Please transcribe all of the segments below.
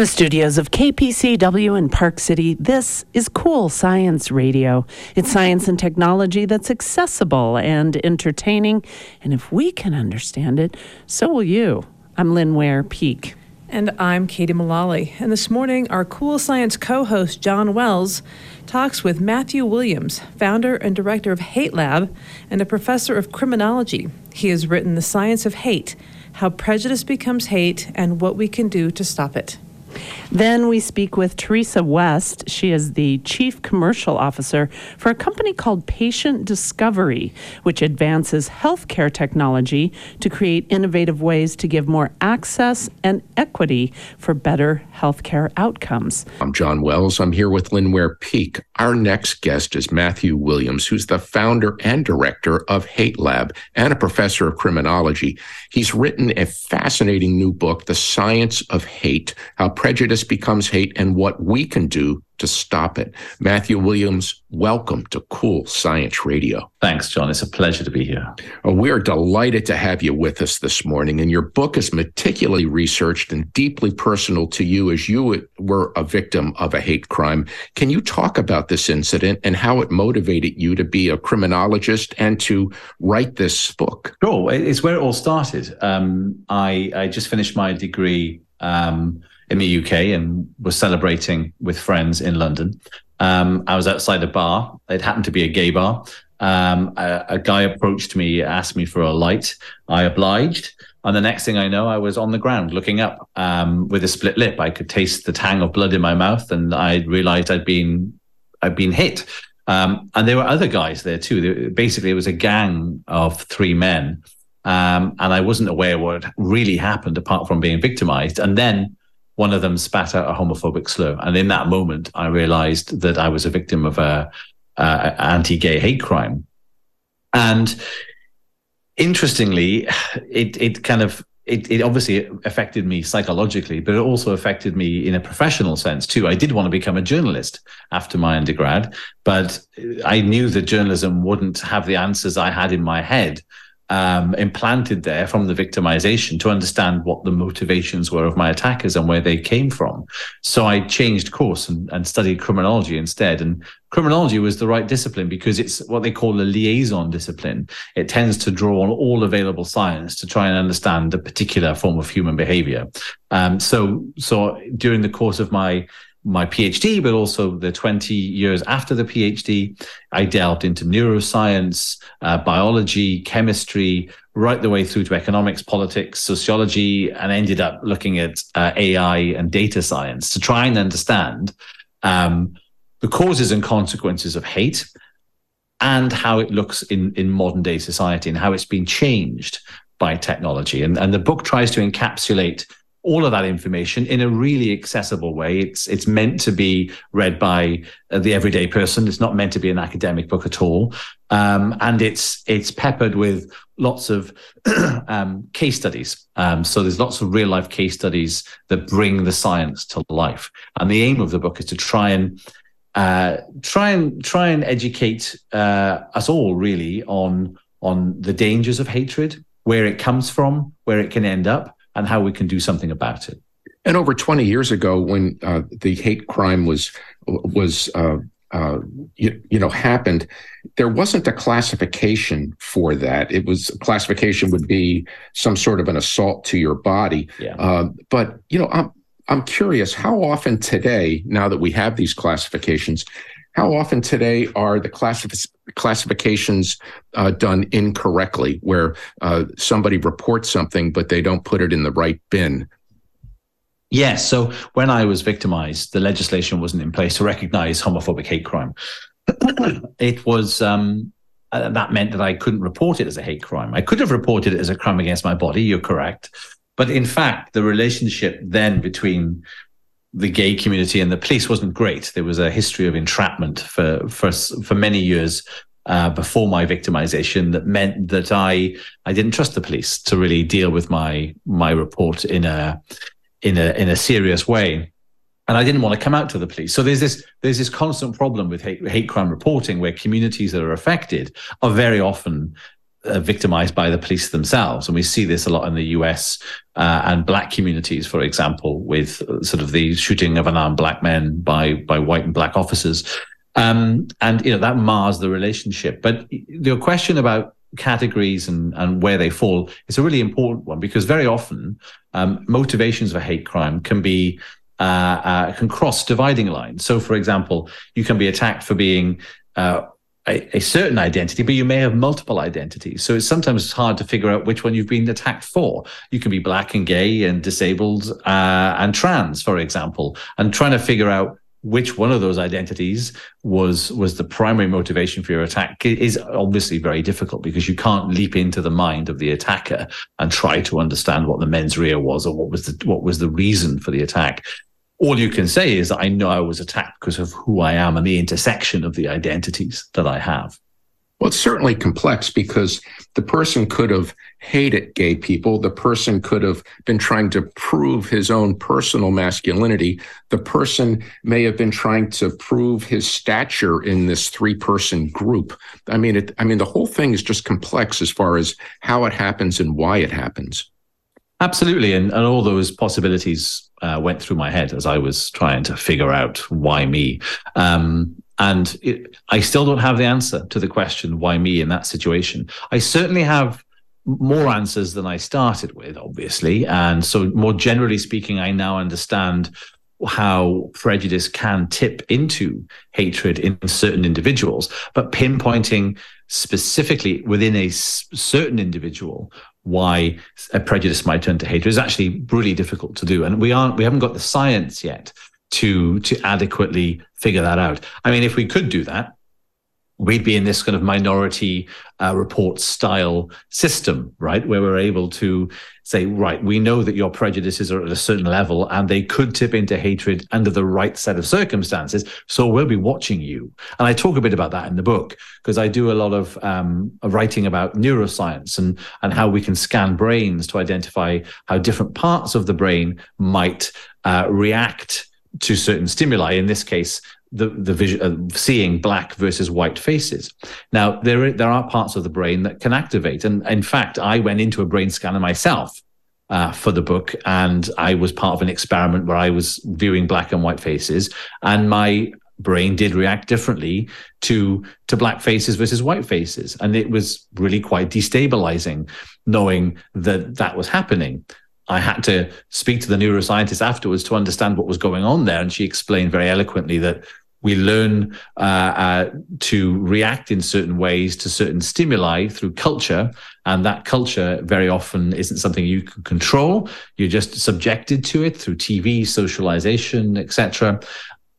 the studios of KPCW in Park City, this is Cool Science Radio. It's science and technology that's accessible and entertaining. And if we can understand it, so will you. I'm Lynn Ware Peek. And I'm Katie Mullally. And this morning, our Cool Science co host, John Wells, talks with Matthew Williams, founder and director of Hate Lab and a professor of criminology. He has written The Science of Hate How Prejudice Becomes Hate and What We Can Do to Stop It. Then we speak with Teresa West. She is the Chief Commercial Officer for a company called Patient Discovery, which advances healthcare technology to create innovative ways to give more access and equity for better healthcare outcomes. I'm John Wells. I'm here with Lynn Peek. Our next guest is Matthew Williams, who's the founder and director of Hate Lab and a professor of criminology. He's written a fascinating new book, The Science of Hate How Prejudice Becomes Hate and What We Can Do to Stop It. Matthew Williams, welcome to Cool Science Radio. Thanks, John. It's a pleasure to be here. Oh, we are delighted to have you with us this morning. And your book is meticulously researched and deeply personal to you as you were a victim of a hate crime. Can you talk about this incident and how it motivated you to be a criminologist and to write this book? Sure. It's where it all started. Um, I, I just finished my degree. Um, in the UK and was celebrating with friends in London. Um, I was outside a bar. It happened to be a gay bar. Um, a, a, guy approached me, asked me for a light. I obliged. And the next thing I know, I was on the ground looking up um, with a split lip. I could taste the tang of blood in my mouth, and I realized I'd been I'd been hit. Um, and there were other guys there too. Basically, it was a gang of three men, um, and I wasn't aware what really happened apart from being victimized. And then one of them spat out a homophobic slur. And in that moment, I realized that I was a victim of a, a anti-gay hate crime. And interestingly, it it kind of it, it obviously affected me psychologically, but it also affected me in a professional sense too. I did want to become a journalist after my undergrad, but I knew that journalism wouldn't have the answers I had in my head um, implanted there from the victimization to understand what the motivations were of my attackers and where they came from. So I changed course and, and, studied criminology instead. And criminology was the right discipline because it's what they call a liaison discipline. It tends to draw on all available science to try and understand a particular form of human behavior. Um, so, so during the course of my my PhD, but also the 20 years after the PhD, I delved into neuroscience, uh, biology, chemistry, right the way through to economics, politics, sociology, and ended up looking at uh, AI and data science to try and understand um, the causes and consequences of hate and how it looks in, in modern day society and how it's been changed by technology. And, and the book tries to encapsulate all of that information in a really accessible way. It's it's meant to be read by uh, the everyday person. It's not meant to be an academic book at all, um, and it's it's peppered with lots of um, case studies. Um, so there's lots of real life case studies that bring the science to life. And the aim of the book is to try and uh, try and try and educate uh, us all really on on the dangers of hatred, where it comes from, where it can end up and how we can do something about it. And over 20 years ago, when uh, the hate crime was was uh, uh, you, you, know happened, there wasn't a classification for that. It was classification would be some sort of an assault to your body. Yeah. Uh, but you know, I'm I'm curious how often today, now that we have these classifications, how often today are the classif- classifications uh, done incorrectly, where uh, somebody reports something but they don't put it in the right bin? Yes. So when I was victimized, the legislation wasn't in place to recognize homophobic hate crime. it was um, uh, that meant that I couldn't report it as a hate crime. I could have reported it as a crime against my body. You're correct. But in fact, the relationship then between the gay community and the police wasn't great. There was a history of entrapment for for for many years uh, before my victimization that meant that I I didn't trust the police to really deal with my my report in a in a in a serious way. And I didn't want to come out to the police. So there's this there's this constant problem with hate, hate crime reporting where communities that are affected are very often uh, victimized by the police themselves. And we see this a lot in the US uh, and black communities, for example, with sort of the shooting of unarmed black men by, by white and black officers. Um, and, you know, that mars the relationship. But your question about categories and, and where they fall is a really important one because very often um, motivations for hate crime can be uh, uh, can cross dividing lines. So, for example, you can be attacked for being uh, a, a, certain identity, but you may have multiple identities. So it's sometimes hard to figure out which one you've been attacked for. You can be black and gay and disabled uh, and trans, for example, and trying to figure out which one of those identities was was the primary motivation for your attack is obviously very difficult because you can't leap into the mind of the attacker and try to understand what the mens rea was or what was the what was the reason for the attack all you can say is that I know I was attacked because of who I am and the intersection of the identities that I have. Well, it's certainly complex because the person could have hated gay people. The person could have been trying to prove his own personal masculinity. The person may have been trying to prove his stature in this three person group. I mean, it, I mean, the whole thing is just complex as far as how it happens and why it happens. Absolutely. And, and all those possibilities uh, went through my head as I was trying to figure out why me. Um, and it, I still don't have the answer to the question, why me in that situation? I certainly have more answers than I started with, obviously. And so, more generally speaking, I now understand how prejudice can tip into hatred in certain individuals, but pinpointing specifically within a certain individual why a prejudice might turn to hatred is actually really difficult to do, and we aren't we haven't got the science yet to to adequately figure that out. I mean, if we could do that, we'd be in this kind of minority uh, report style system, right? Where we're able to say, right, we know that your prejudices are at a certain level and they could tip into hatred under the right set of circumstances. So we'll be watching you. And I talk a bit about that in the book because I do a lot of um, writing about neuroscience and, and how we can scan brains to identify how different parts of the brain might uh, react to certain stimuli. In this case, the the vision uh, seeing black versus white faces. Now there there are parts of the brain that can activate, and in fact, I went into a brain scanner myself uh, for the book, and I was part of an experiment where I was viewing black and white faces, and my brain did react differently to to black faces versus white faces, and it was really quite destabilizing knowing that that was happening. I had to speak to the neuroscientist afterwards to understand what was going on there. And she explained very eloquently that we learn uh, uh, to react in certain ways to certain stimuli through culture. And that culture very often isn't something you can control. You're just subjected to it through TV, socialization, etc.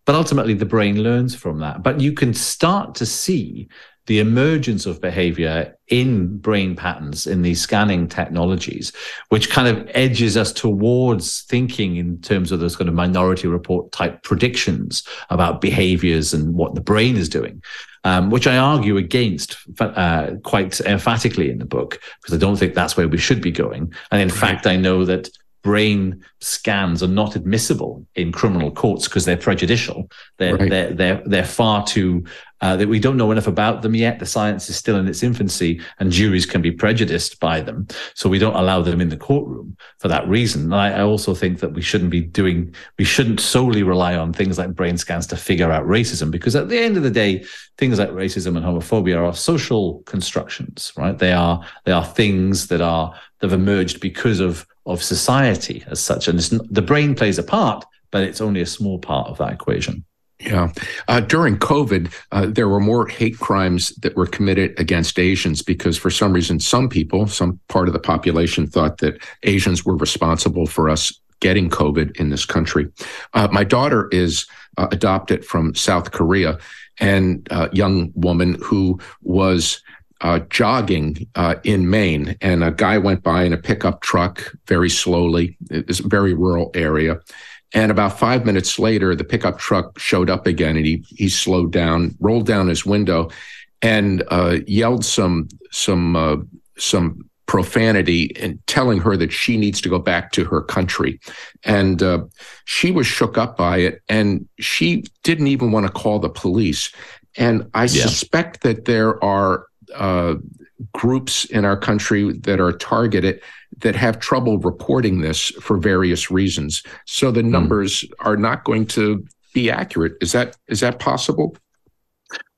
But ultimately, the brain learns from that. But you can start to see the emergence of behavior in brain patterns in these scanning technologies, which kind of edges us towards thinking in terms of those kind of minority report type predictions about behaviors and what the brain is doing. Um, which I argue against uh, quite emphatically in the book, because I don't think that's where we should be going. And in right. fact, I know that brain scans are not admissible in criminal courts because they're prejudicial. They're, right. they're, they're, they're far too, uh, that we don't know enough about them yet. The science is still in its infancy and juries can be prejudiced by them. So we don't allow them in the courtroom for that reason. I, I also think that we shouldn't be doing, we shouldn't solely rely on things like brain scans to figure out racism because at the end of the day, things like racism and homophobia are social constructions, right? They are, they are things that are, that have emerged because of of society as such. And the brain plays a part, but it's only a small part of that equation. Yeah. Uh, during COVID, uh, there were more hate crimes that were committed against Asians because, for some reason, some people, some part of the population thought that Asians were responsible for us getting COVID in this country. Uh, my daughter is uh, adopted from South Korea and a young woman who was uh, jogging uh, in Maine, and a guy went by in a pickup truck very slowly. It's a very rural area. And about five minutes later, the pickup truck showed up again, and he he slowed down, rolled down his window, and uh, yelled some some uh, some profanity and telling her that she needs to go back to her country. And uh, she was shook up by it, and she didn't even want to call the police. And I yeah. suspect that there are uh, groups in our country that are targeted that have trouble reporting this for various reasons. So the hmm. numbers mm. are not going to be accurate. Is that is that possible?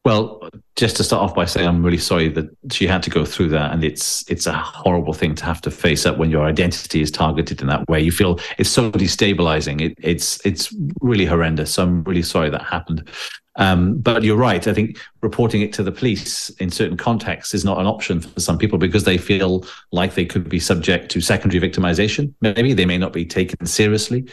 Well, just to start off by saying, I'm really sorry that she had to go through that, and it's it's a horrible thing to have to face up when your identity is targeted in that way. You feel it's so destabilizing. It, it's it's really horrendous. So I'm really sorry that happened. Um, but you're right. I think reporting it to the police in certain contexts is not an option for some people because they feel like they could be subject to secondary victimization. Maybe they may not be taken seriously.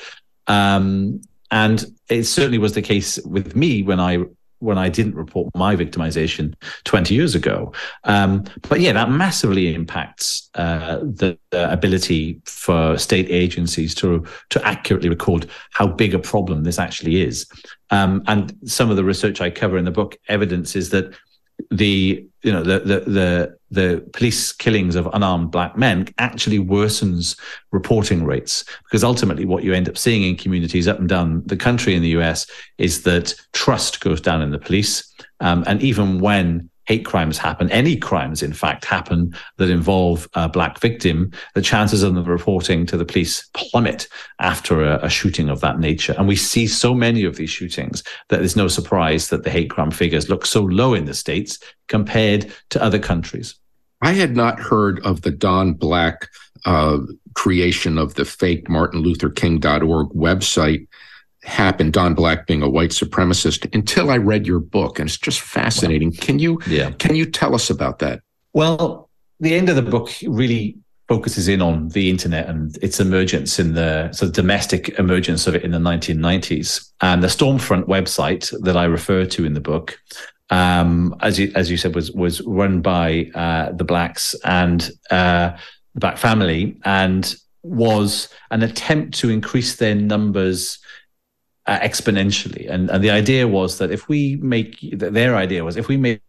Um, and it certainly was the case with me when I when I didn't report my victimization 20 years ago. Um, but yeah, that massively impacts uh, the, the, ability for state agencies to to accurately record how big a problem this actually is. Um, and some of the research I cover in the book evidences that the you know the the the the police killings of unarmed black men actually worsens reporting rates. Because ultimately what you end up seeing in communities up and down the country in the US is that trust goes down in the police. Um, and even when hate crimes happen, any crimes, in fact, happen that involve a black victim, the chances of them reporting to the police plummet after a, a, shooting of that nature. And we see so many of these shootings that there's no surprise that the hate crime figures look so low in the States compared to other countries. I had not heard of the Don Black uh, creation of the fake martinlutherking.org website happened, Don Black being a white supremacist, until I read your book, and it's just fascinating. Can you yeah. can you tell us about that? Well, the end of the book really focuses in on the internet and its emergence in the sort of domestic emergence of it in the 1990s. And the Stormfront website that I refer to in the book, um, as you as you said, was was run by uh, the blacks and uh, the black family, and was an attempt to increase their numbers uh, exponentially. And, and the idea was that if we make their idea was if we make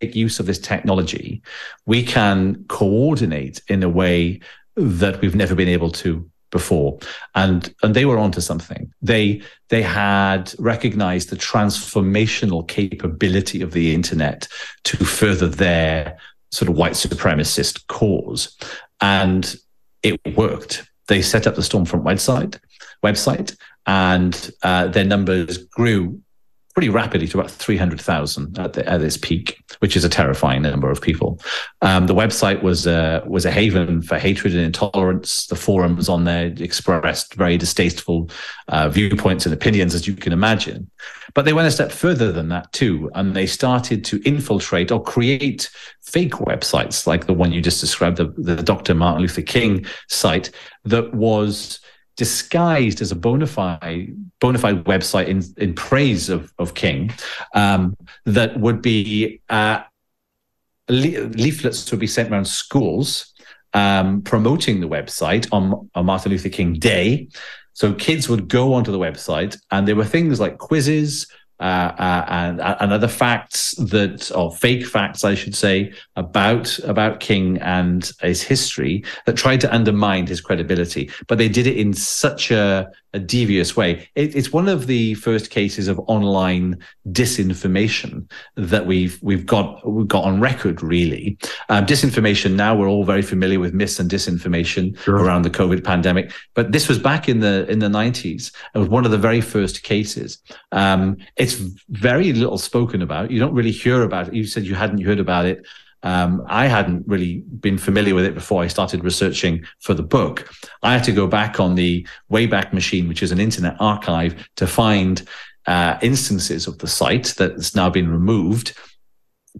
use of this technology, we can coordinate in a way that we've never been able to before. And and they were onto something. They they had recognized the transformational capability of the internet to further their sort of white supremacist cause. And it worked. They set up the stormfront website website and uh, their numbers grew pretty rapidly to about 300,000 at, at its peak, which is a terrifying number of people. Um, the website was a, was a haven for hatred and intolerance. The forums on there expressed very distasteful uh, viewpoints and opinions, as you can imagine. But they went a step further than that too, and they started to infiltrate or create fake websites like the one you just described, the, the Dr. Martin Luther King site that was disguised as a bona fide bona fide website in in praise of of King um, that would be uh, le- leaflets would be sent around schools um, promoting the website on, on Martin Luther King Day. So kids would go onto the website, and there were things like quizzes, uh, uh, and, and other facts that, or fake facts, I should say, about about King and his history that tried to undermine his credibility. But they did it in such a a devious way. It, it's one of the first cases of online disinformation that we've we've got we've got on record. Really, um, disinformation. Now we're all very familiar with myths and disinformation sure. around the COVID pandemic, but this was back in the in the nineties. It was one of the very first cases. Um, it's very little spoken about. You don't really hear about it. You said you hadn't heard about it. Um, I hadn't really been familiar with it before I started researching for the book. I had to go back on the Wayback Machine, which is an internet archive, to find uh, instances of the site that's now been removed.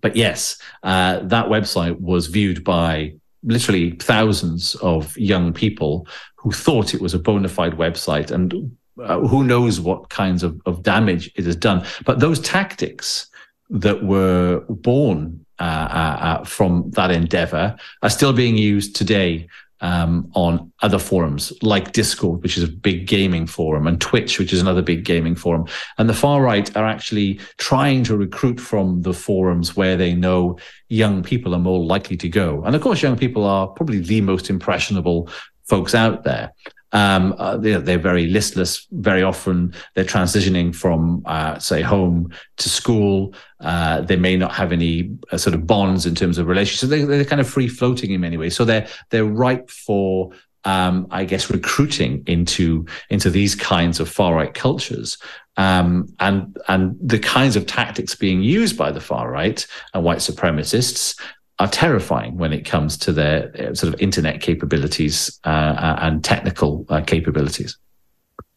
But yes, uh, that website was viewed by literally thousands of young people who thought it was a bona fide website and uh, who knows what kinds of, of damage it has done. But those tactics that were born uh, uh, uh, from that endeavor are still being used today um, on other forums like Discord, which is a big gaming forum, and Twitch, which is another big gaming forum. And the far right are actually trying to recruit from the forums where they know young people are more likely to go. And of course, young people are probably the most impressionable folks out there. Um, uh, they're, they're, very listless. Very often, they're transitioning from, uh, say, home to school. Uh, they may not have any uh, sort of bonds in terms of relationships. They, they're kind of free floating in many ways. So they're they're ripe for um, I guess, recruiting into into these kinds of far right cultures. Um, and and the kinds of tactics being used by the far right and white supremacists are terrifying when it comes to their sort of internet capabilities uh, uh, and technical uh, capabilities.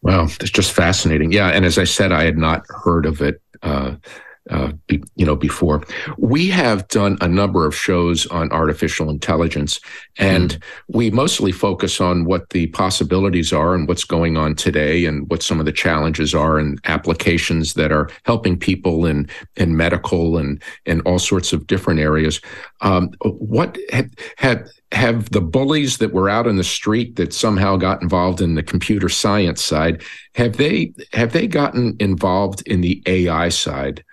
Wow, it's just fascinating. Yeah, and as I said, I had not heard of it. Uh, uh, be, you know, before. We have done a number of shows on artificial intelligence, and mm. we mostly focus on what the possibilities are and what's going on today, and what some of the challenges are, and applications that are helping people in in medical and in all sorts of different areas. Um, what had had have the bullies that were out in the street that somehow got involved in the computer science side have they have they gotten involved in the AI side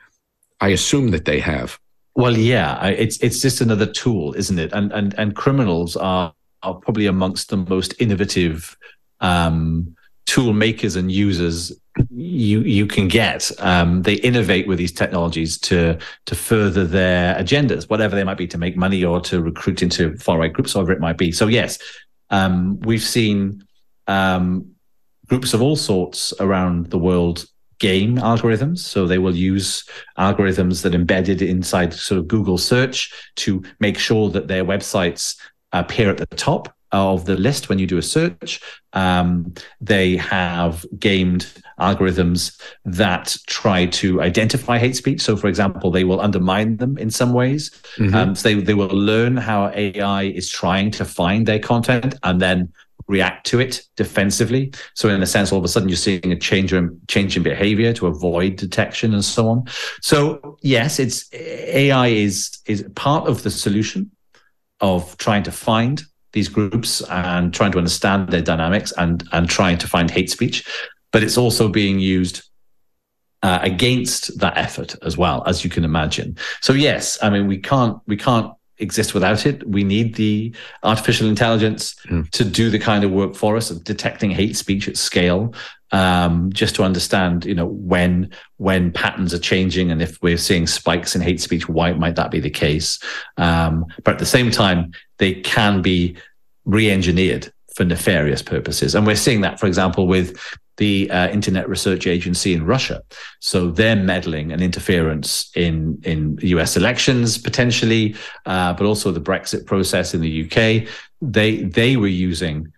I assume that they have. Well, yeah, it's it's just another tool, isn't it? And and and criminals are are probably amongst the most innovative um, tool makers and users you you can get. Um, they innovate with these technologies to to further their agendas, whatever they might be, to make money or to recruit into far right groups, whatever it might be. So yes, um, we've seen um, groups of all sorts around the world game algorithms. So they will use algorithms that embedded inside sort of Google search to make sure that their websites appear at the top of the list when you do a search. Um, they have gamed algorithms that try to identify hate speech. So, for example, they will undermine them in some ways. Mm-hmm. Um, so they, they will learn how AI is trying to find their content and then react to it defensively. So in a sense, all of a sudden you're seeing a change in change in behavior to avoid detection and so on. So yes, it's AI is is part of the solution of trying to find these groups and trying to understand their dynamics and and trying to find hate speech, but it's also being used uh, against that effort as well as you can imagine. So yes, I mean we can't we can't exist without it. We need the artificial intelligence mm. to do the kind of work for us of detecting hate speech at scale, um, just to understand, you know, when when patterns are changing and if we're seeing spikes in hate speech, why might that be the case? Um, but at the same time, they can be re-engineered for nefarious purposes, and we're seeing that, for example, with the uh, Internet Research Agency in Russia. So they're meddling and interference in in U.S. elections potentially, uh, but also the Brexit process in the UK. They they were using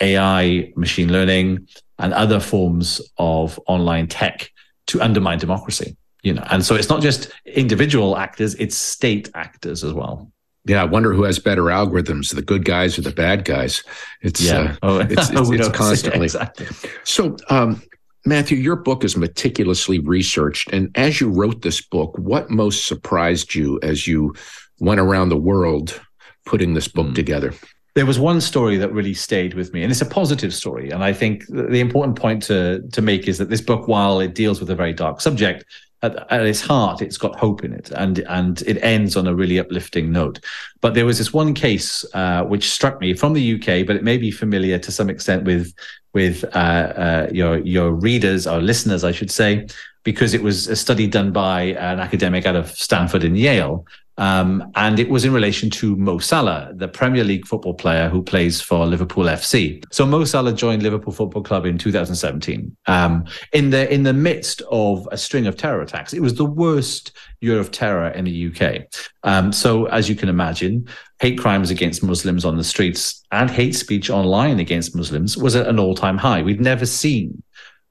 AI, machine learning, and other forms of online tech to undermine democracy. You know, and so it's not just individual actors; it's state actors as well. Yeah, I wonder who has better algorithms, the good guys or the bad guys. It's yeah. Uh, oh, it's, it's, it's constantly. exactly. So, um, Matthew, your book is meticulously researched, and as you wrote this book, what most surprised you as you went around the world putting this book mm. together? There was one story that really stayed with me, and it's a positive story. And I think the important point to to make is that this book, while it deals with a very dark subject, at, at, its heart, it's got hope in it, and and it ends on a really uplifting note. But there was this one case uh, which struck me from the UK, but it may be familiar to some extent with with uh, uh, your your readers or listeners, I should say, because it was a study done by an academic out of Stanford and Yale, um, and it was in relation to Mo Salah, the Premier League football player who plays for Liverpool FC. So Mo Salah joined Liverpool Football Club in 2017. Um, in the in the midst of a string of terror attacks, it was the worst year of terror in the UK. Um, so as you can imagine, hate crimes against Muslims on the streets and hate speech online against Muslims was at an all-time high. We'd never seen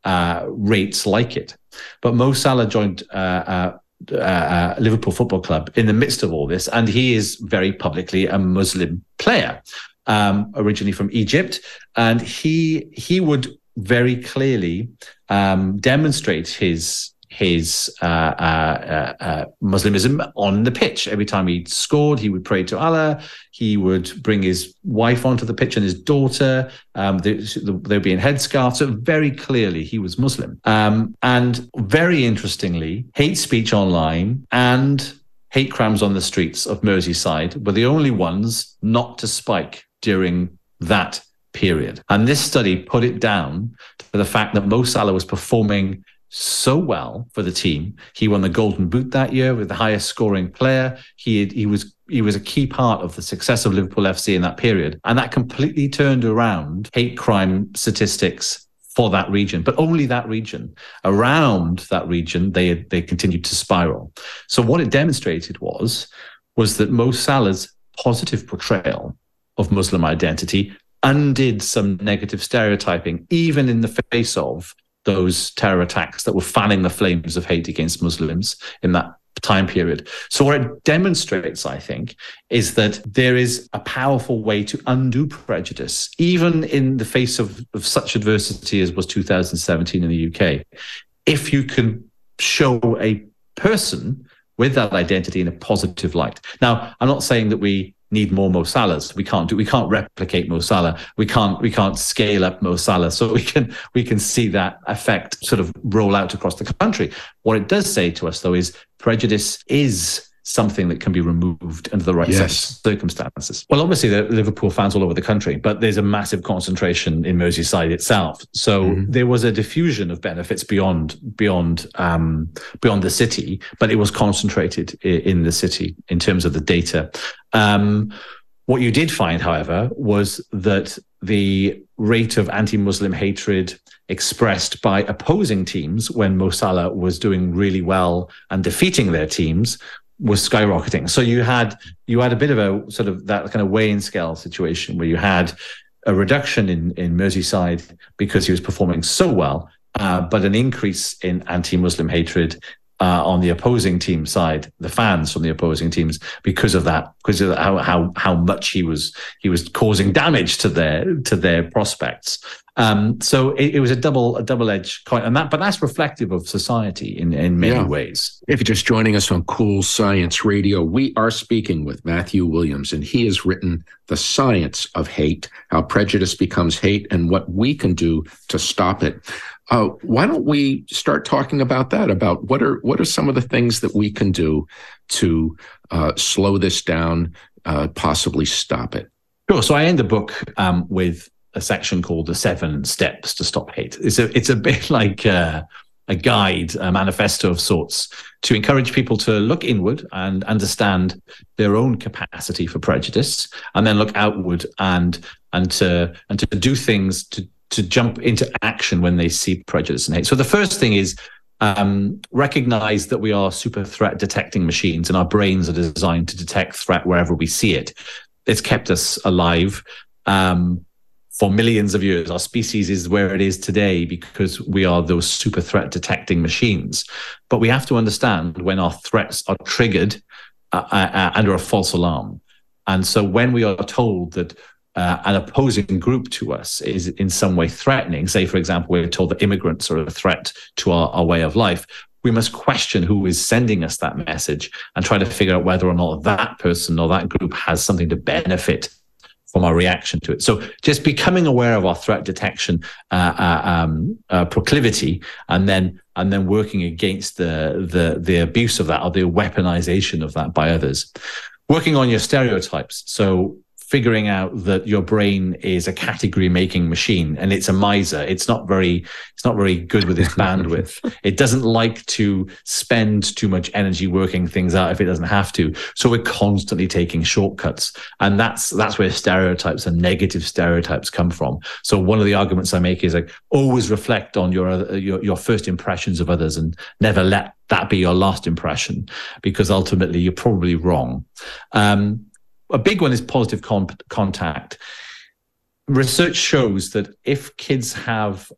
uh, rates like it. But Mo Salah joined uh, uh, uh, uh, Liverpool Football Club in the midst of all this, and he is very publicly a Muslim player, um, originally from Egypt, and he he would very clearly um, demonstrate his his uh, uh, uh, uh, Muslimism on the pitch. Every time he scored, he would pray to Allah. He would bring his wife onto the pitch and his daughter. Um, they, would be in headscarves. So very clearly, he was Muslim. Um, and very interestingly, hate speech online and hate crimes on the streets of Merseyside were the only ones not to spike during that period. And this study put it down to the fact that Mo Salah was performing so well for the team. He won the Golden Boot that year with the highest scoring player. He he was he was a key part of the success of Liverpool FC in that period, and that completely turned around hate crime statistics for that region, but only that region. Around that region, they they continued to spiral. So what it demonstrated was was that Mo Salah's positive portrayal of Muslim identity undid some negative stereotyping, even in the face of those terror attacks that were fanning the flames of hate against Muslims in that time period. So, what it demonstrates, I think, is that there is a powerful way to undo prejudice, even in the face of, of such adversity as was 2017 in the UK. If you can show a person with that identity in a positive light. Now, I'm not saying that we need more Mo Salahs. We can't do we can't replicate Mo Salah. We can't we can't scale up Mo Salah. So we can we can see that effect sort of roll out across the country. What it does say to us though is prejudice is something that can be removed under the right yes. circumstances. Well, obviously, there are Liverpool fans all over the country, but there's a massive concentration in Merseyside itself. So mm-hmm. there was a diffusion of benefits beyond beyond um, beyond the city, but it was concentrated in the city in terms of the data. Um, what you did find, however, was that the rate of anti-Muslim hatred expressed by opposing teams when Mo Salah was doing really well and defeating their teams was skyrocketing. So you had you had a bit of a sort of that kind of weighing scale situation where you had a reduction in in Merseyside because he was performing so well, uh, but an increase in anti-Muslim hatred uh, on the opposing team side, the fans from the opposing teams, because of that, because of how how how much he was he was causing damage to their to their prospects. Um, so it, it, was a double a double edged coin, and that but that's reflective of society in in many yeah. ways. If you're just joining us on Cool Science Radio, we are speaking with Matthew Williams, and he has written "The Science of Hate: How Prejudice Becomes Hate and What We Can Do to Stop It." Uh, why don't we start talking about that? About what are what are some of the things that we can do to uh, slow this down, uh, possibly stop it? Sure. So I end the book um, with a section called the Seven Steps to Stop Hate. It's a it's a bit like uh, a guide, a manifesto of sorts, to encourage people to look inward and understand their own capacity for prejudice, and then look outward and and to and to do things to to jump into action when they see prejudice and hate. So the first thing is um, recognize that we are super threat detecting machines and our brains are designed to detect threat wherever we see it. It's kept us alive. Um, for millions of years. Our species is where it is today because we are those super threat detecting machines. But we have to understand when our threats are triggered uh, uh, uh under a false alarm. And so when we are told that uh, an opposing group to us is in some way threatening, say, for example, we're told that immigrants are a threat to our, our way of life, we must question who is sending us that message and try to figure out whether or not that person or that group has something to benefit from our reaction to it. So just becoming aware of our threat detection uh, uh, um, uh, proclivity, and then and then working against the the the abuse of that or the weaponization of that by others. Working on your stereotypes. So figuring out that your brain is a category making machine and it's a miser. It's not very it's not very good with its bandwidth. It doesn't like to spend too much energy working things out if it doesn't have to. So we're constantly taking shortcuts. And that's that's where stereotypes and negative stereotypes come from. So one of the arguments i make is like always reflect on your your, your first impressions of others and never let that be your last impression because ultimately you're probably wrong. Um, a big one is positive con- contact. Research shows that if kids have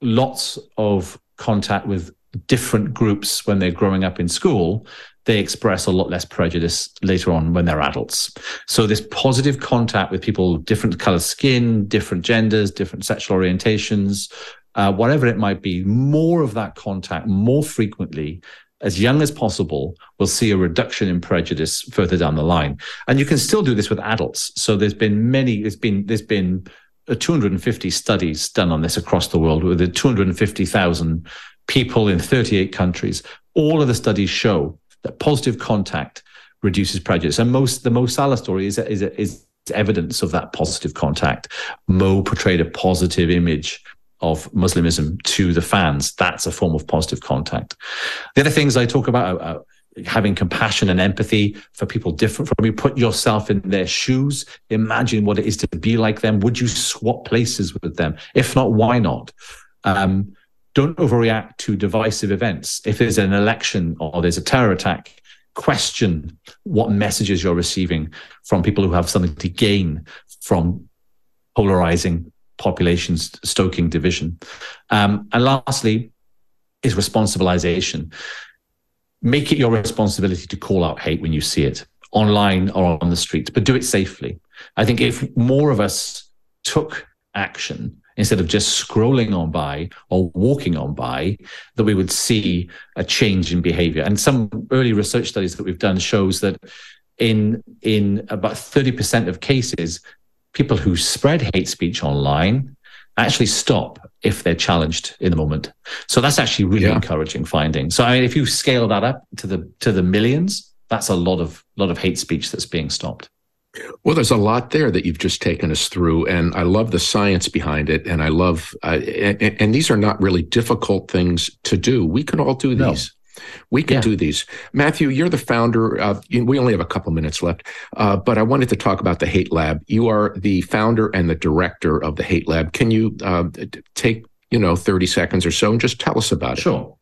lots of contact with different groups when they're growing up in school, they express a lot less prejudice later on when they're adults. So this positive contact with people of different color skin, different genders, different sexual orientations, uh, whatever it might be, more of that contact more frequently as young as possible, we'll see a reduction in prejudice further down the line. And you can still do this with adults. So there's been many, there's been, there's been uh, 250 studies done on this across the world with 250,000 people in 38 countries. All of the studies show that positive contact reduces prejudice. And most, the Mo Salah story is, is, is evidence of that positive contact. Mo portrayed a positive image of Muslimism to the fans. That's a form of positive contact. The other things I talk about are, are having compassion and empathy for people different from you. Put yourself in their shoes. Imagine what it is to be like them. Would you swap places with them? If not, why not? Um, don't overreact to divisive events. If there's an election or there's a terror attack, question what messages you're receiving from people who have something to gain from polarizing populations, stoking division. Um, and lastly, is responsibilization. Make it your responsibility to call out hate when you see it online or on the streets, but do it safely. I think if more of us took action instead of just scrolling on by or walking on by, that we would see a change in behavior. And some early research studies that we've done shows that in in about 30% of cases, people who spread hate speech online actually stop if they're challenged in the moment. So that's actually really yeah. encouraging finding. So I mean, if you scale that up to the to the millions, that's a lot of lot of hate speech that's being stopped. Well, there's a lot there that you've just taken us through, and I love the science behind it, and I love, uh, and, and, these are not really difficult things to do. We can all do these. No. We can yeah. do these. Matthew, you're the founder. Of, we only have a couple minutes left, uh, but I wanted to talk about the Hate Lab. You are the founder and the director of the Hate Lab. Can you uh, take you know 30 seconds or so and just tell us about it? Sure.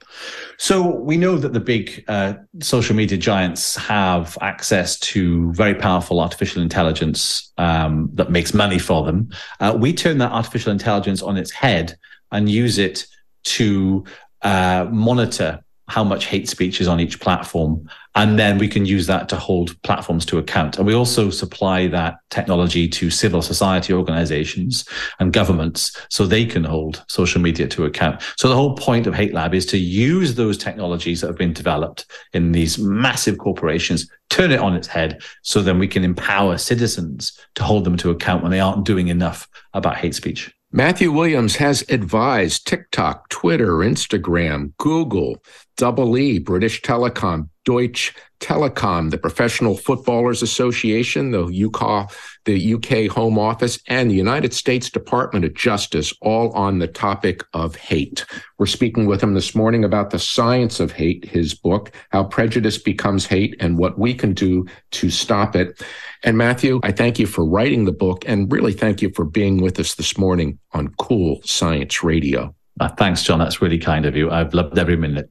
So we know that the big uh, social media giants have access to very powerful artificial intelligence um, that makes money for them. Uh, we turn that artificial intelligence on its head and use it to uh, monitor how much hate speech is on each platform. And then we can use that to hold platforms to account. And we also supply that technology to civil society organizations and governments so they can hold social media to account. So the whole point of Hate Lab is to use those technologies that have been developed in these massive corporations, turn it on its head so then we can empower citizens to hold them to account when they aren't doing enough about hate speech. Matthew Williams has advised TikTok, Twitter, Instagram, Google, Double E, British Telecom, Deutsche Telekom, the Professional Footballers Association, the UK, the UK Home Office, and the United States Department of Justice, all on the topic of hate. We're speaking with him this morning about the science of hate, his book, How Prejudice Becomes Hate and What We Can Do to Stop It. And Matthew, I thank you for writing the book and really thank you for being with us this morning on Cool Science Radio. Uh, thanks, John. That's really kind of you. I've loved every minute.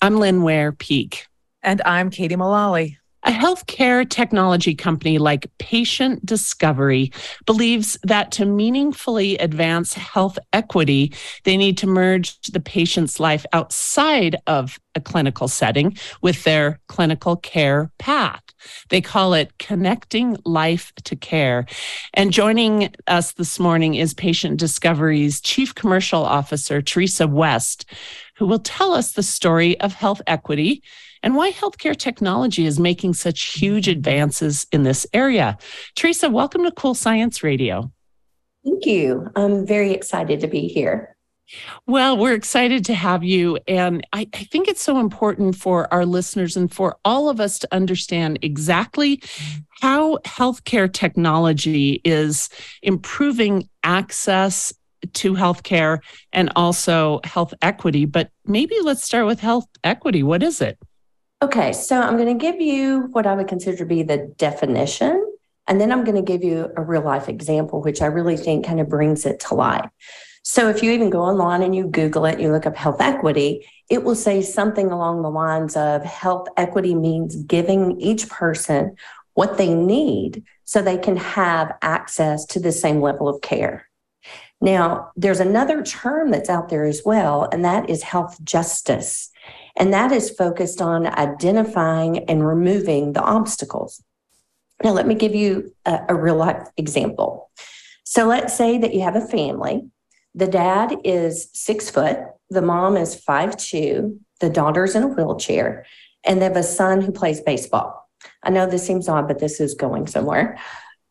I'm Lynn Ware Peek. And I'm Katie Mullally. A healthcare technology company like Patient Discovery believes that to meaningfully advance health equity, they need to merge the patient's life outside of a clinical setting with their clinical care path. They call it connecting life to care. And joining us this morning is Patient Discovery's Chief Commercial Officer, Teresa West, who will tell us the story of health equity and why healthcare technology is making such huge advances in this area. Teresa, welcome to Cool Science Radio. Thank you. I'm very excited to be here. Well, we're excited to have you. And I, I, think it's so important for our listeners and for all of us to understand exactly how healthcare technology is improving access to healthcare and also health equity. But maybe let's start with health equity. What is it? Okay, so I'm going to give you what I would consider to be the definition, and then I'm going to give you a real life example, which I really think kind of brings it to life. So if you even go online and you Google it, you look up health equity, it will say something along the lines of health equity means giving each person what they need so they can have access to the same level of care. Now, there's another term that's out there as well, and that is health justice. And that is focused on identifying and removing the obstacles. Now, let me give you a, a real life example. So, let's say that you have a family. The dad is six foot, the mom is five two, the daughter's in a wheelchair, and they have a son who plays baseball. I know this seems odd, but this is going somewhere.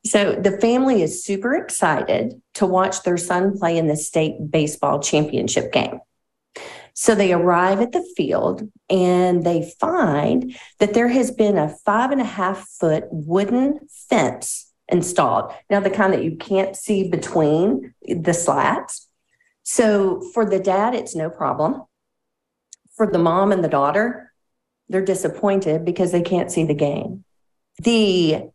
So the family is super excited to watch their son play in the state baseball championship game. So they arrive at the field and they find that there has been a five and a half foot wooden fence installed. Now, the kind that you can't see between the slats. So for the dad, it's no problem. For the mom and the daughter, they're disappointed because they can't see the game. The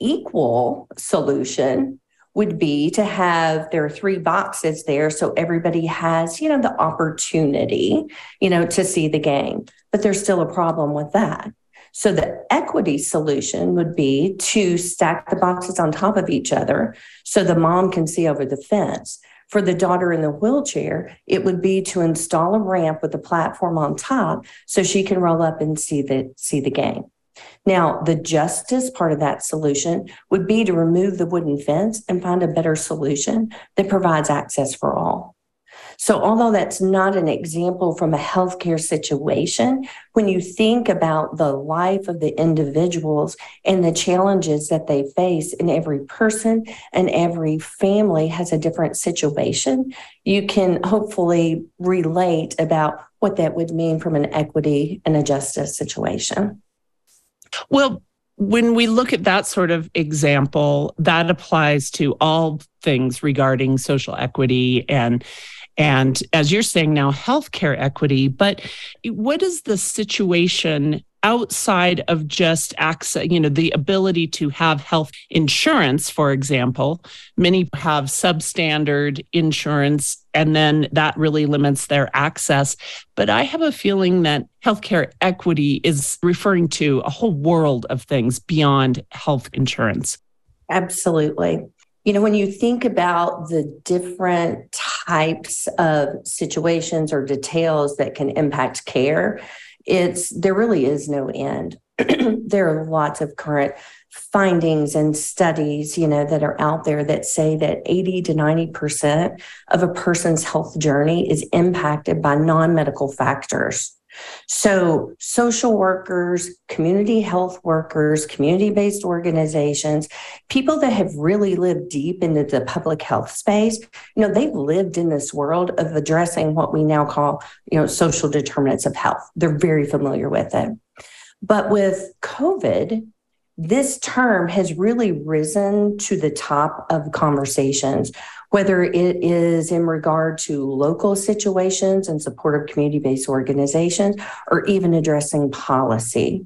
equal solution would be to have there are three boxes there so everybody has you know the opportunity you know to see the game but there's still a problem with that so the equity solution would be to stack the boxes on top of each other so the mom can see over the fence for the daughter in the wheelchair, it would be to install a ramp with a platform on top so she can roll up and see the see the game. Now, the justice part of that solution would be to remove the wooden fence and find a better solution that provides access for all. So, although that's not an example from a healthcare situation, when you think about the life of the individuals and the challenges that they face, and every person and every family has a different situation, you can hopefully relate about what that would mean from an equity and a justice situation. Well, when we look at that sort of example, that applies to all things regarding social equity and and as you're saying now healthcare equity but what is the situation outside of just access, you know, the ability to have health insurance, for example. Many have substandard insurance, and then that really limits their access. But I have a feeling that healthcare equity is referring to a whole world of things beyond health insurance. Absolutely. You know, when you think about the different types of situations or details that can impact care, it's there really is no end. there are lots of current findings and studies, you know, that are out there that say that 80 to 90% of a person's health journey is impacted by non-medical factors. So, social workers, community health workers, community based organizations, people that have really lived deep into the public health space, you know, they've lived in this world of addressing what we now call, you know, social determinants of health. They're very familiar with it. But with COVID, this term has really risen to the top of conversations whether it is in regard to local situations and support of community based organizations or even addressing policy.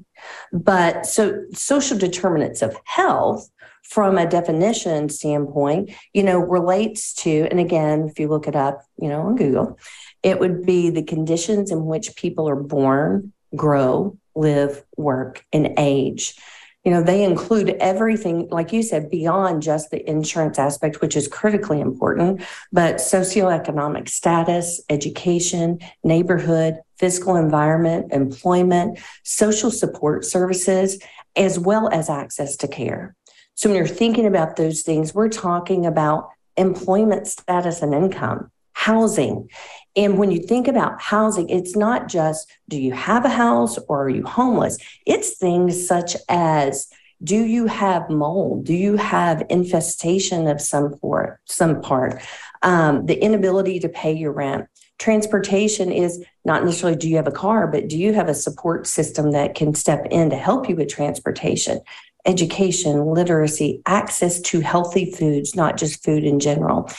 But so social determinants of health from a definition standpoint, you know, relates to, and again, if you look it up, you know, on Google, it would be the conditions in which people are born, grow, live, work, and age you know they include everything like you said beyond just the insurance aspect which is critically important but socioeconomic status education neighborhood physical environment employment social support services as well as access to care. So when you're thinking about those things we're talking about employment status and income housing and when you think about housing, it's not just do you have a house or are you homeless? It's things such as do you have mold? Do you have infestation of some part? Some part, um, the inability to pay your rent. Transportation is not necessarily do you have a car, but do you have a support system that can step in to help you with transportation? Education, literacy, access to healthy foods, not just food in general.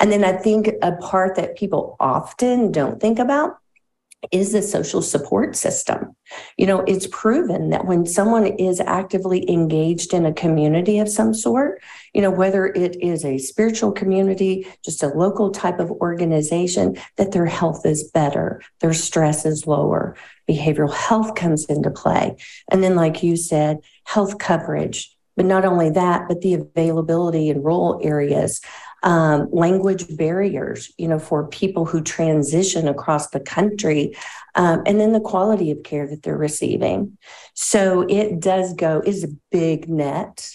And then I think a part that people often don't think about is the social support system. You know, it's proven that when someone is actively engaged in a community of some sort, you know, whether it is a spiritual community, just a local type of organization, that their health is better, their stress is lower, behavioral health comes into play. And then, like you said, health coverage. But not only that, but the availability in rural areas um, language barriers, you know, for people who transition across the country, um, and then the quality of care that they're receiving. So it does go is a big net.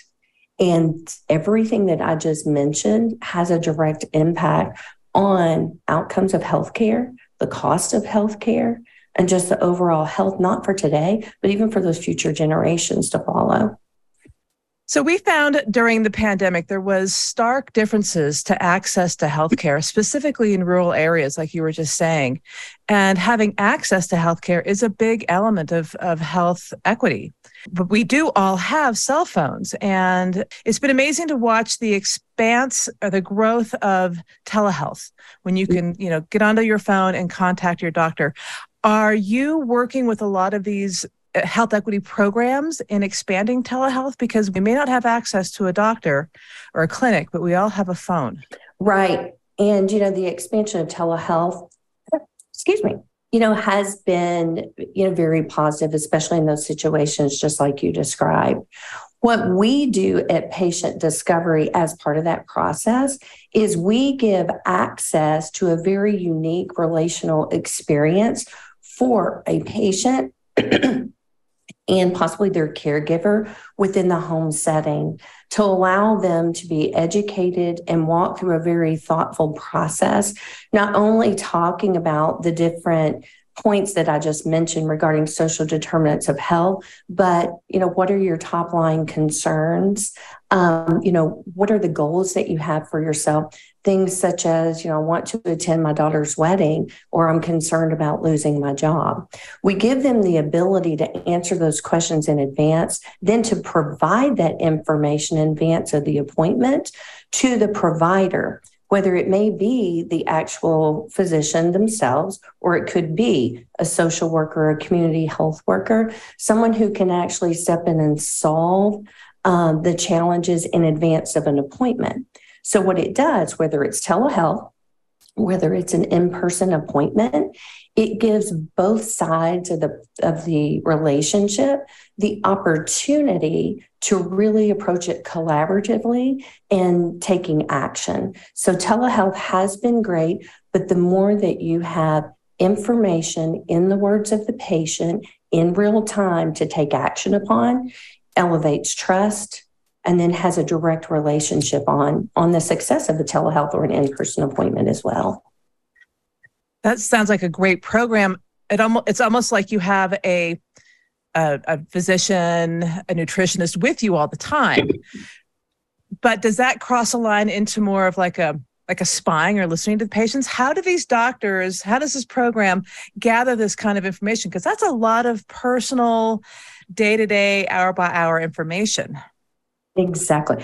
And everything that I just mentioned has a direct impact on outcomes of healthcare, the cost of healthcare, and just the overall health, not for today, but even for those future generations to follow. So we found during the pandemic there was stark differences to access to healthcare, specifically in rural areas, like you were just saying. And having access to healthcare is a big element of, of health equity. But we do all have cell phones, and it's been amazing to watch the expanse or the growth of telehealth when you mm. can, you know, get onto your phone and contact your doctor. Are you working with a lot of these health equity programs in expanding telehealth because we may not have access to a doctor or a clinic, but we all have a phone. Right. And, you know, the expansion of telehealth, excuse me, you know, has been, you know, very positive, especially in those situations, just like you described. What we do at patient discovery as part of that process is we give access to a very unique relational experience for a patient and possibly their caregiver within the home setting to allow them to be educated and walk through a very thoughtful process, not only talking about the different points that I just mentioned regarding social determinants of health, but you know, what are your top line concerns? Um, you know, what are the goals that you have for yourself? Things such as, you know, I want to attend my daughter's wedding or I'm concerned about losing my job. We give them the ability to answer those questions in advance, then to provide that information in advance of the appointment to the provider whether it may be the actual physician themselves, or it could be a social worker, a community health worker, someone who can actually step in and solve um, the challenges in advance of an appointment. So, what it does, whether it's telehealth, whether it's an in-person appointment it gives both sides of the of the relationship the opportunity to really approach it collaboratively and taking action. So telehealth has been great but the more that you have information in the words of the patient in real time to take action upon elevates trust and then has a direct relationship on on the success of the telehealth or an in-person appointment as well. That sounds like a great program. It almost it's almost like you have a a, a physician a nutritionist with you all the time. But does that cross a line into more of like a like a spying or listening to the patients? How do these doctors how does this program gather this kind of information? Because that's a lot of personal day-to-day hour by hour information Exactly.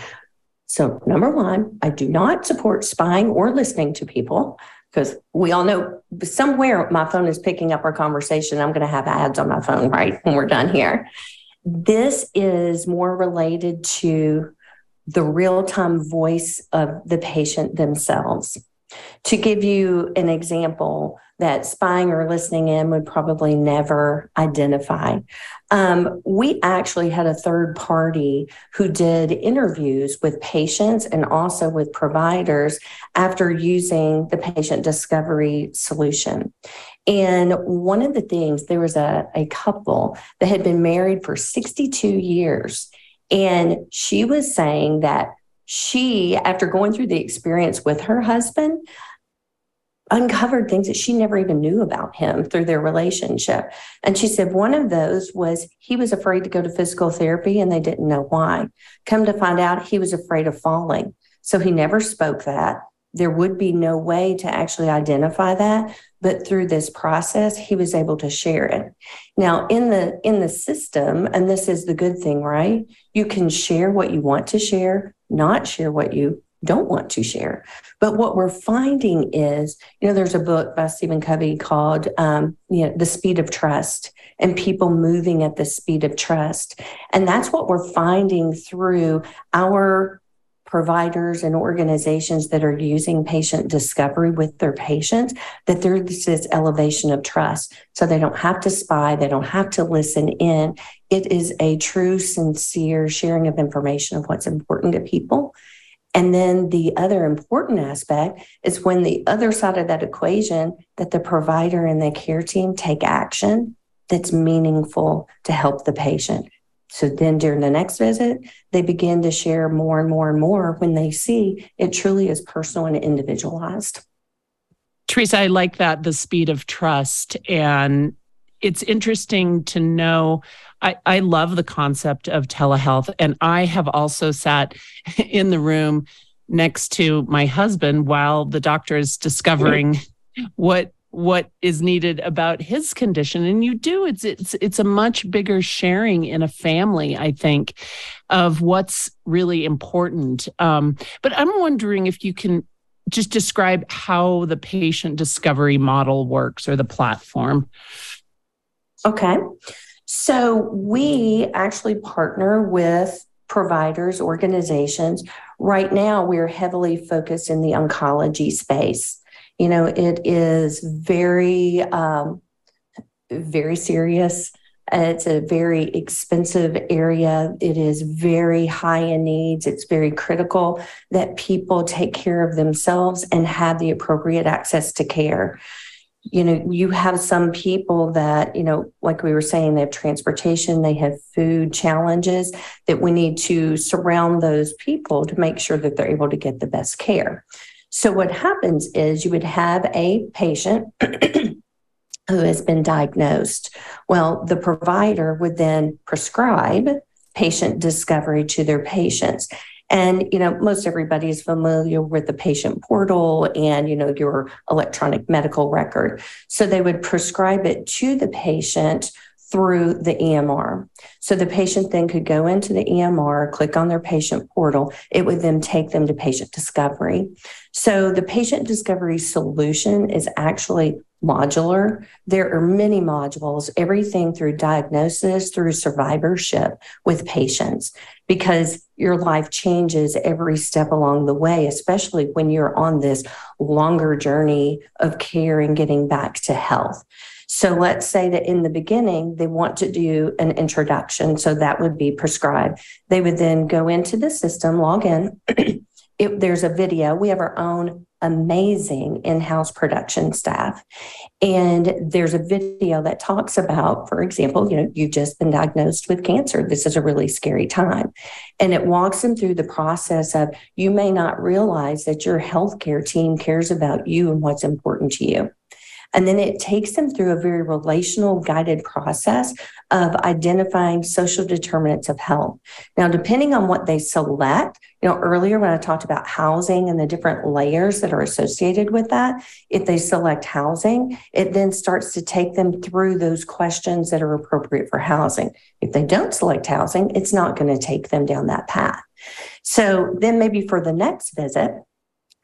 So, number one, I do not support spying or listening to people because we all know somewhere my phone is picking up our conversation. I'm going to have ads on my phone, right? When we're done here. This is more related to the real time voice of the patient themselves. To give you an example that spying or listening in would probably never identify, um, we actually had a third party who did interviews with patients and also with providers after using the patient discovery solution. And one of the things, there was a, a couple that had been married for 62 years. And she was saying that she, after going through the experience with her husband, uncovered things that she never even knew about him through their relationship. And she said one of those was he was afraid to go to physical therapy and they didn't know why. Come to find out, he was afraid of falling. So he never spoke that. There would be no way to actually identify that, but through this process he was able to share it. Now in the in the system and this is the good thing, right? You can share what you want to share not share what you don't want to share. But what we're finding is, you know, there's a book by Stephen Covey called, um, you know, The Speed of Trust and people moving at the speed of trust. And that's what we're finding through our providers and organizations that are using patient discovery with their patients that there's this elevation of trust. So they don't have to spy, they don't have to listen in. It is a true, sincere sharing of information of what's important to people. And then the other important aspect is when the other side of that equation that the provider and the care team take action that's meaningful to help the patient. So then during the next visit, they begin to share more and more and more when they see it truly is personal and individualized. Teresa, I like that the speed of trust. And it's interesting to know. I, I love the concept of telehealth, and I have also sat in the room next to my husband while the doctor is discovering what what is needed about his condition. And you do it's it's it's a much bigger sharing in a family i think of what's really important. Um, but i'm wondering if you can just describe how the patient discovery model works or the platform. Okay so we actually partner with providers organizations right now we're heavily focused in the oncology space you know, it is very, um, very serious. It's a very expensive area. It is very high in needs. It's very critical that people take care of themselves and have the appropriate access to care. You know, you have some people that, you know, like we were saying, they have transportation, they have food challenges that we need to surround those people to make sure that they're able to get the best care. So, what happens is you would have a patient who has been diagnosed. Well, the provider would then prescribe patient discovery to their patients. And, you know, most everybody is familiar with the patient portal and, you know, your electronic medical record. So they would prescribe it to the patient through the EMR. So the patient then could go into the EMR, click on their patient portal. It would then take them to patient discovery. So the patient discovery solution is actually modular. There are many modules, everything through diagnosis, through survivorship with patients, because your life changes every step along the way, especially when you're on this longer journey of care and getting back to health. So let's say that in the beginning, they want to do an introduction. So that would be prescribed. They would then go into the system, log in. it, there's a video. We have our own amazing in-house production staff. And there's a video that talks about, for example, you know, you've just been diagnosed with cancer. This is a really scary time. And it walks them through the process of you may not realize that your healthcare team cares about you and what's important to you. And then it takes them through a very relational guided process of identifying social determinants of health. Now, depending on what they select, you know, earlier when I talked about housing and the different layers that are associated with that, if they select housing, it then starts to take them through those questions that are appropriate for housing. If they don't select housing, it's not going to take them down that path. So then maybe for the next visit,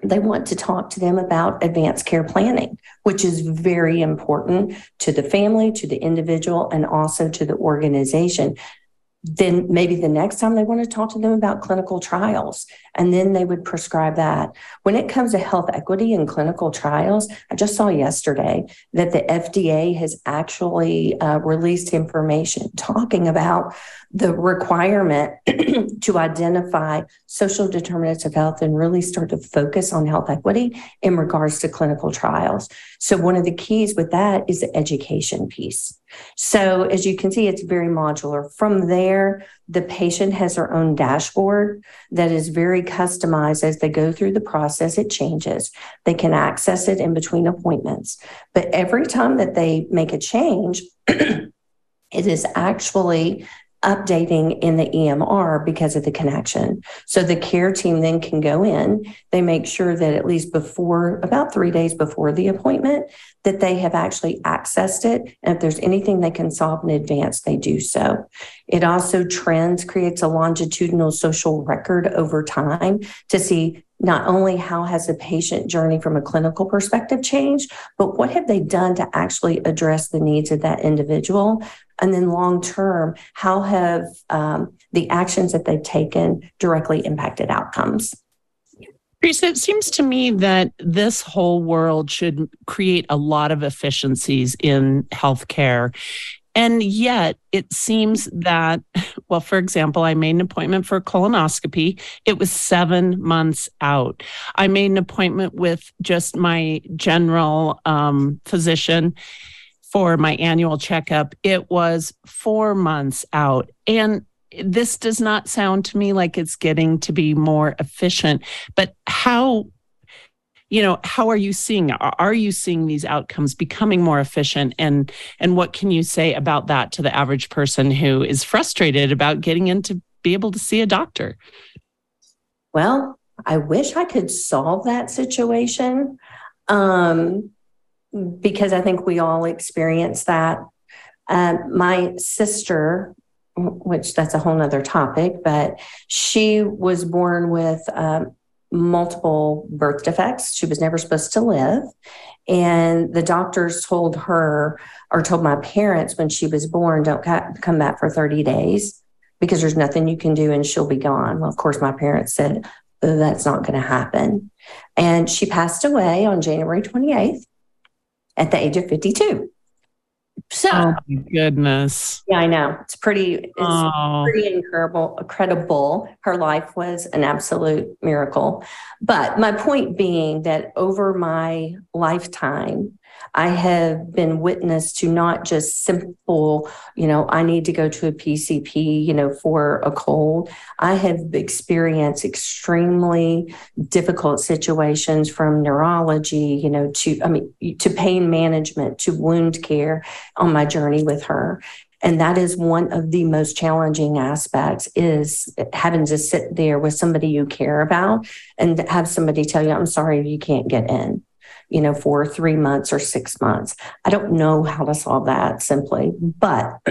they want to talk to them about advanced care planning, which is very important to the family, to the individual, and also to the organization. Then maybe the next time they want to talk to them about clinical trials and then they would prescribe that. When it comes to health equity and clinical trials i just saw yesterday that the fda has actually uh, released information talking about the requirement to identify social determinants of health and really start to focus on health equity in regards to clinical trials. So one of the keys with that is the education piece. So as you can see, it's very modular. From there, the patient has their own dashboard that is very customized as they go through the process. It changes. They can access it in between appointments. But every time that they make a change, it is actually updating in the EMR because of the connection. So the care team then can go in, they make sure that at least before about 3 days before the appointment that they have actually accessed it and if there's anything they can solve in advance they do so. It also trends creates a longitudinal social record over time to see not only how has the patient journey from a clinical perspective changed, but what have they done to actually address the needs of that individual? And then long term, how have um, the actions that they've taken directly impacted outcomes? Teresa, it seems to me that this whole world should create a lot of efficiencies in healthcare. And yet it seems that, well, for example, I made an appointment for colonoscopy. It was seven months out. I made an appointment with just my general um, physician for my annual checkup. It was four months out. And this does not sound to me like it's getting to be more efficient, but how you know how are you seeing are you seeing these outcomes becoming more efficient? And and what can you say about that to the average person who is frustrated about getting in to be able to see a doctor? Well i wish i could solve that situation um, because i think we all experience that. Uh, my sister which that's a whole nother topic but she was born with um, multiple birth defects. She was never supposed to live. And the doctors told her, or told my parents when she was born, don't come back for 30 days because there's nothing you can do and she'll be gone. Well, of course, my parents said, that's not going to happen. And she passed away on January 28th at the age of 52. So, oh my goodness. Yeah, I know. It's pretty, it's oh. pretty incredible, incredible. Her life was an absolute miracle. But my point being that over my lifetime, I have been witness to not just simple, you know, I need to go to a PCP, you know, for a cold. I have experienced extremely difficult situations from neurology, you know, to, I mean, to pain management, to wound care on my journey with her and that is one of the most challenging aspects is having to sit there with somebody you care about and have somebody tell you i'm sorry you can't get in you know, for three months or six months. I don't know how to solve that simply, but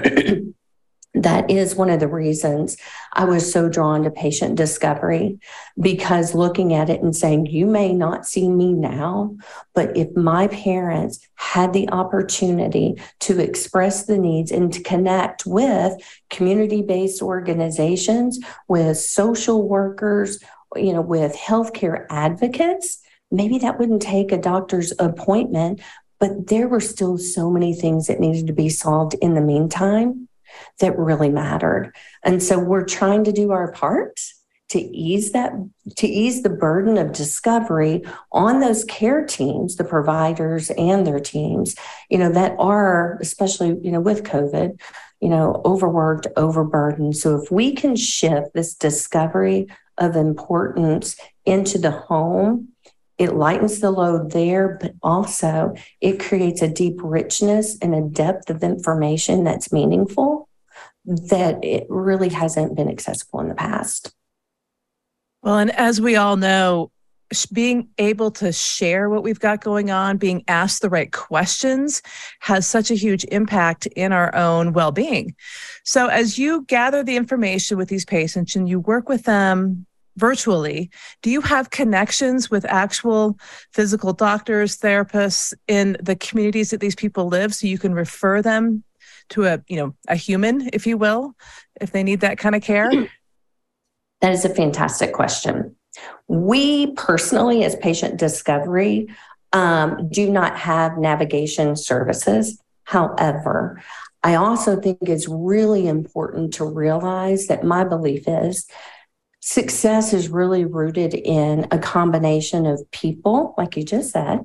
that is one of the reasons I was so drawn to patient discovery because looking at it and saying, you may not see me now, but if my parents had the opportunity to express the needs and to connect with community based organizations, with social workers, you know, with healthcare advocates, maybe that wouldn't take a doctor's appointment, but there were still so many things that needed to be solved in the meantime that really mattered. And so we're trying to do our part to ease that to ease the burden of discovery on those care teams the providers and their teams you know that are especially you know with covid you know overworked overburdened so if we can shift this discovery of importance into the home it lightens the load there, but also it creates a deep richness and a depth of information that's meaningful that it really hasn't been accessible in the past. Well, and as we all know, being able to share what we've got going on, being asked the right questions has such a huge impact in our own well being. So, as you gather the information with these patients and you work with them virtually, do you have connections with actual physical doctors, therapists in the communities that these people live so you can refer them to a, you know, a human, if you will, if they need that kind of care? That is a fantastic question. We personally, as patient discovery, um, do not have navigation services. However, I also think it's really important to realize that my belief is Success is really rooted in a combination of people, like you just said,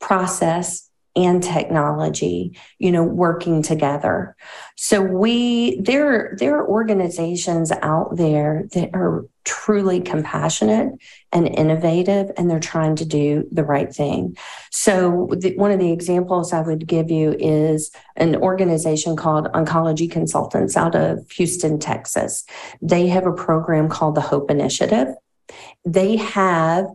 process, and technology you know working together. So we there there are organizations out there that are truly compassionate and innovative and they're trying to do the right thing. So the, one of the examples i would give you is an organization called oncology consultants out of houston texas. They have a program called the hope initiative. They have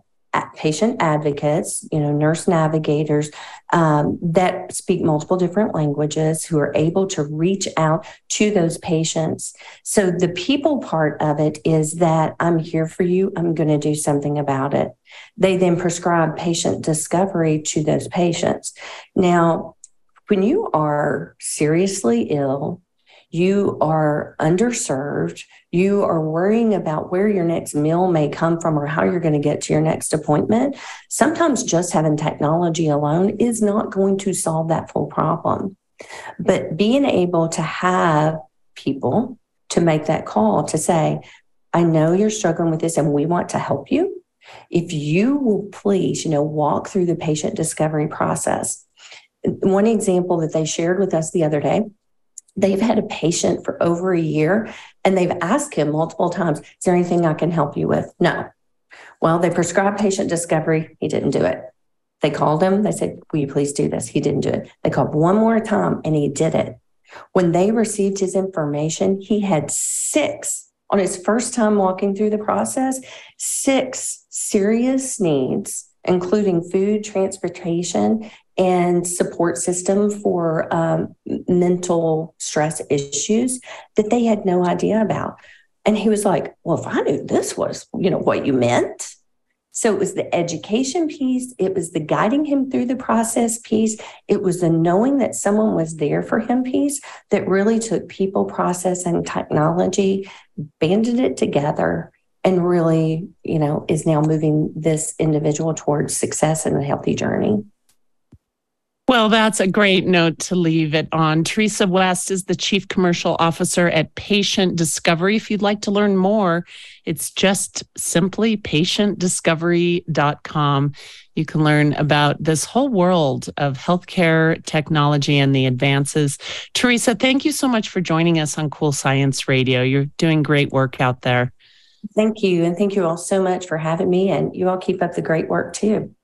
patient advocates, you know, nurse navigators um, that speak multiple different languages who are able to reach out to those patients. So the people part of it is that I'm here for you. I'm going to do something about it. They then prescribe patient discovery to those patients. Now, when you are seriously ill, you are underserved, you are worrying about where your next meal may come from or how you're going to get to your next appointment, sometimes just having technology alone is not going to solve that full problem. But being able to have people to make that call to say, I know you're struggling with this and we want to help you. If you will please, you know, walk through the patient discovery process. One example that they shared with us the other day they've had a patient for over a year and they've asked him multiple times, Is there anything I can help you with? No. Well, they prescribed patient discovery. He didn't do it. They called him. They said, Will you please do this? He didn't do it. They called one more time and he did it. When they received his information, he had six on his first time walking through the process, six serious needs, including food, transportation, and support system for um, mental stress issues that they had no idea about. And he was like, Well, if I knew this was, you know, what you meant. So it was the education piece, it was the guiding him through the process piece, it was the knowing that someone was there for him piece that really took people, process, and technology, banded it together, and really, you know, is now moving this individual towards success and a healthy journey. Well, that's a great note to leave it on. Teresa West is the Chief Commercial Officer at Patient Discovery. If you'd like to learn more, it's just simply patientdiscovery.com. You can learn about this whole world of healthcare technology and the advances. Teresa, thank you so much for joining us on Cool Science Radio. You're doing great work out there. Thank you. And thank you all so much for having me. And you all keep up the great work too.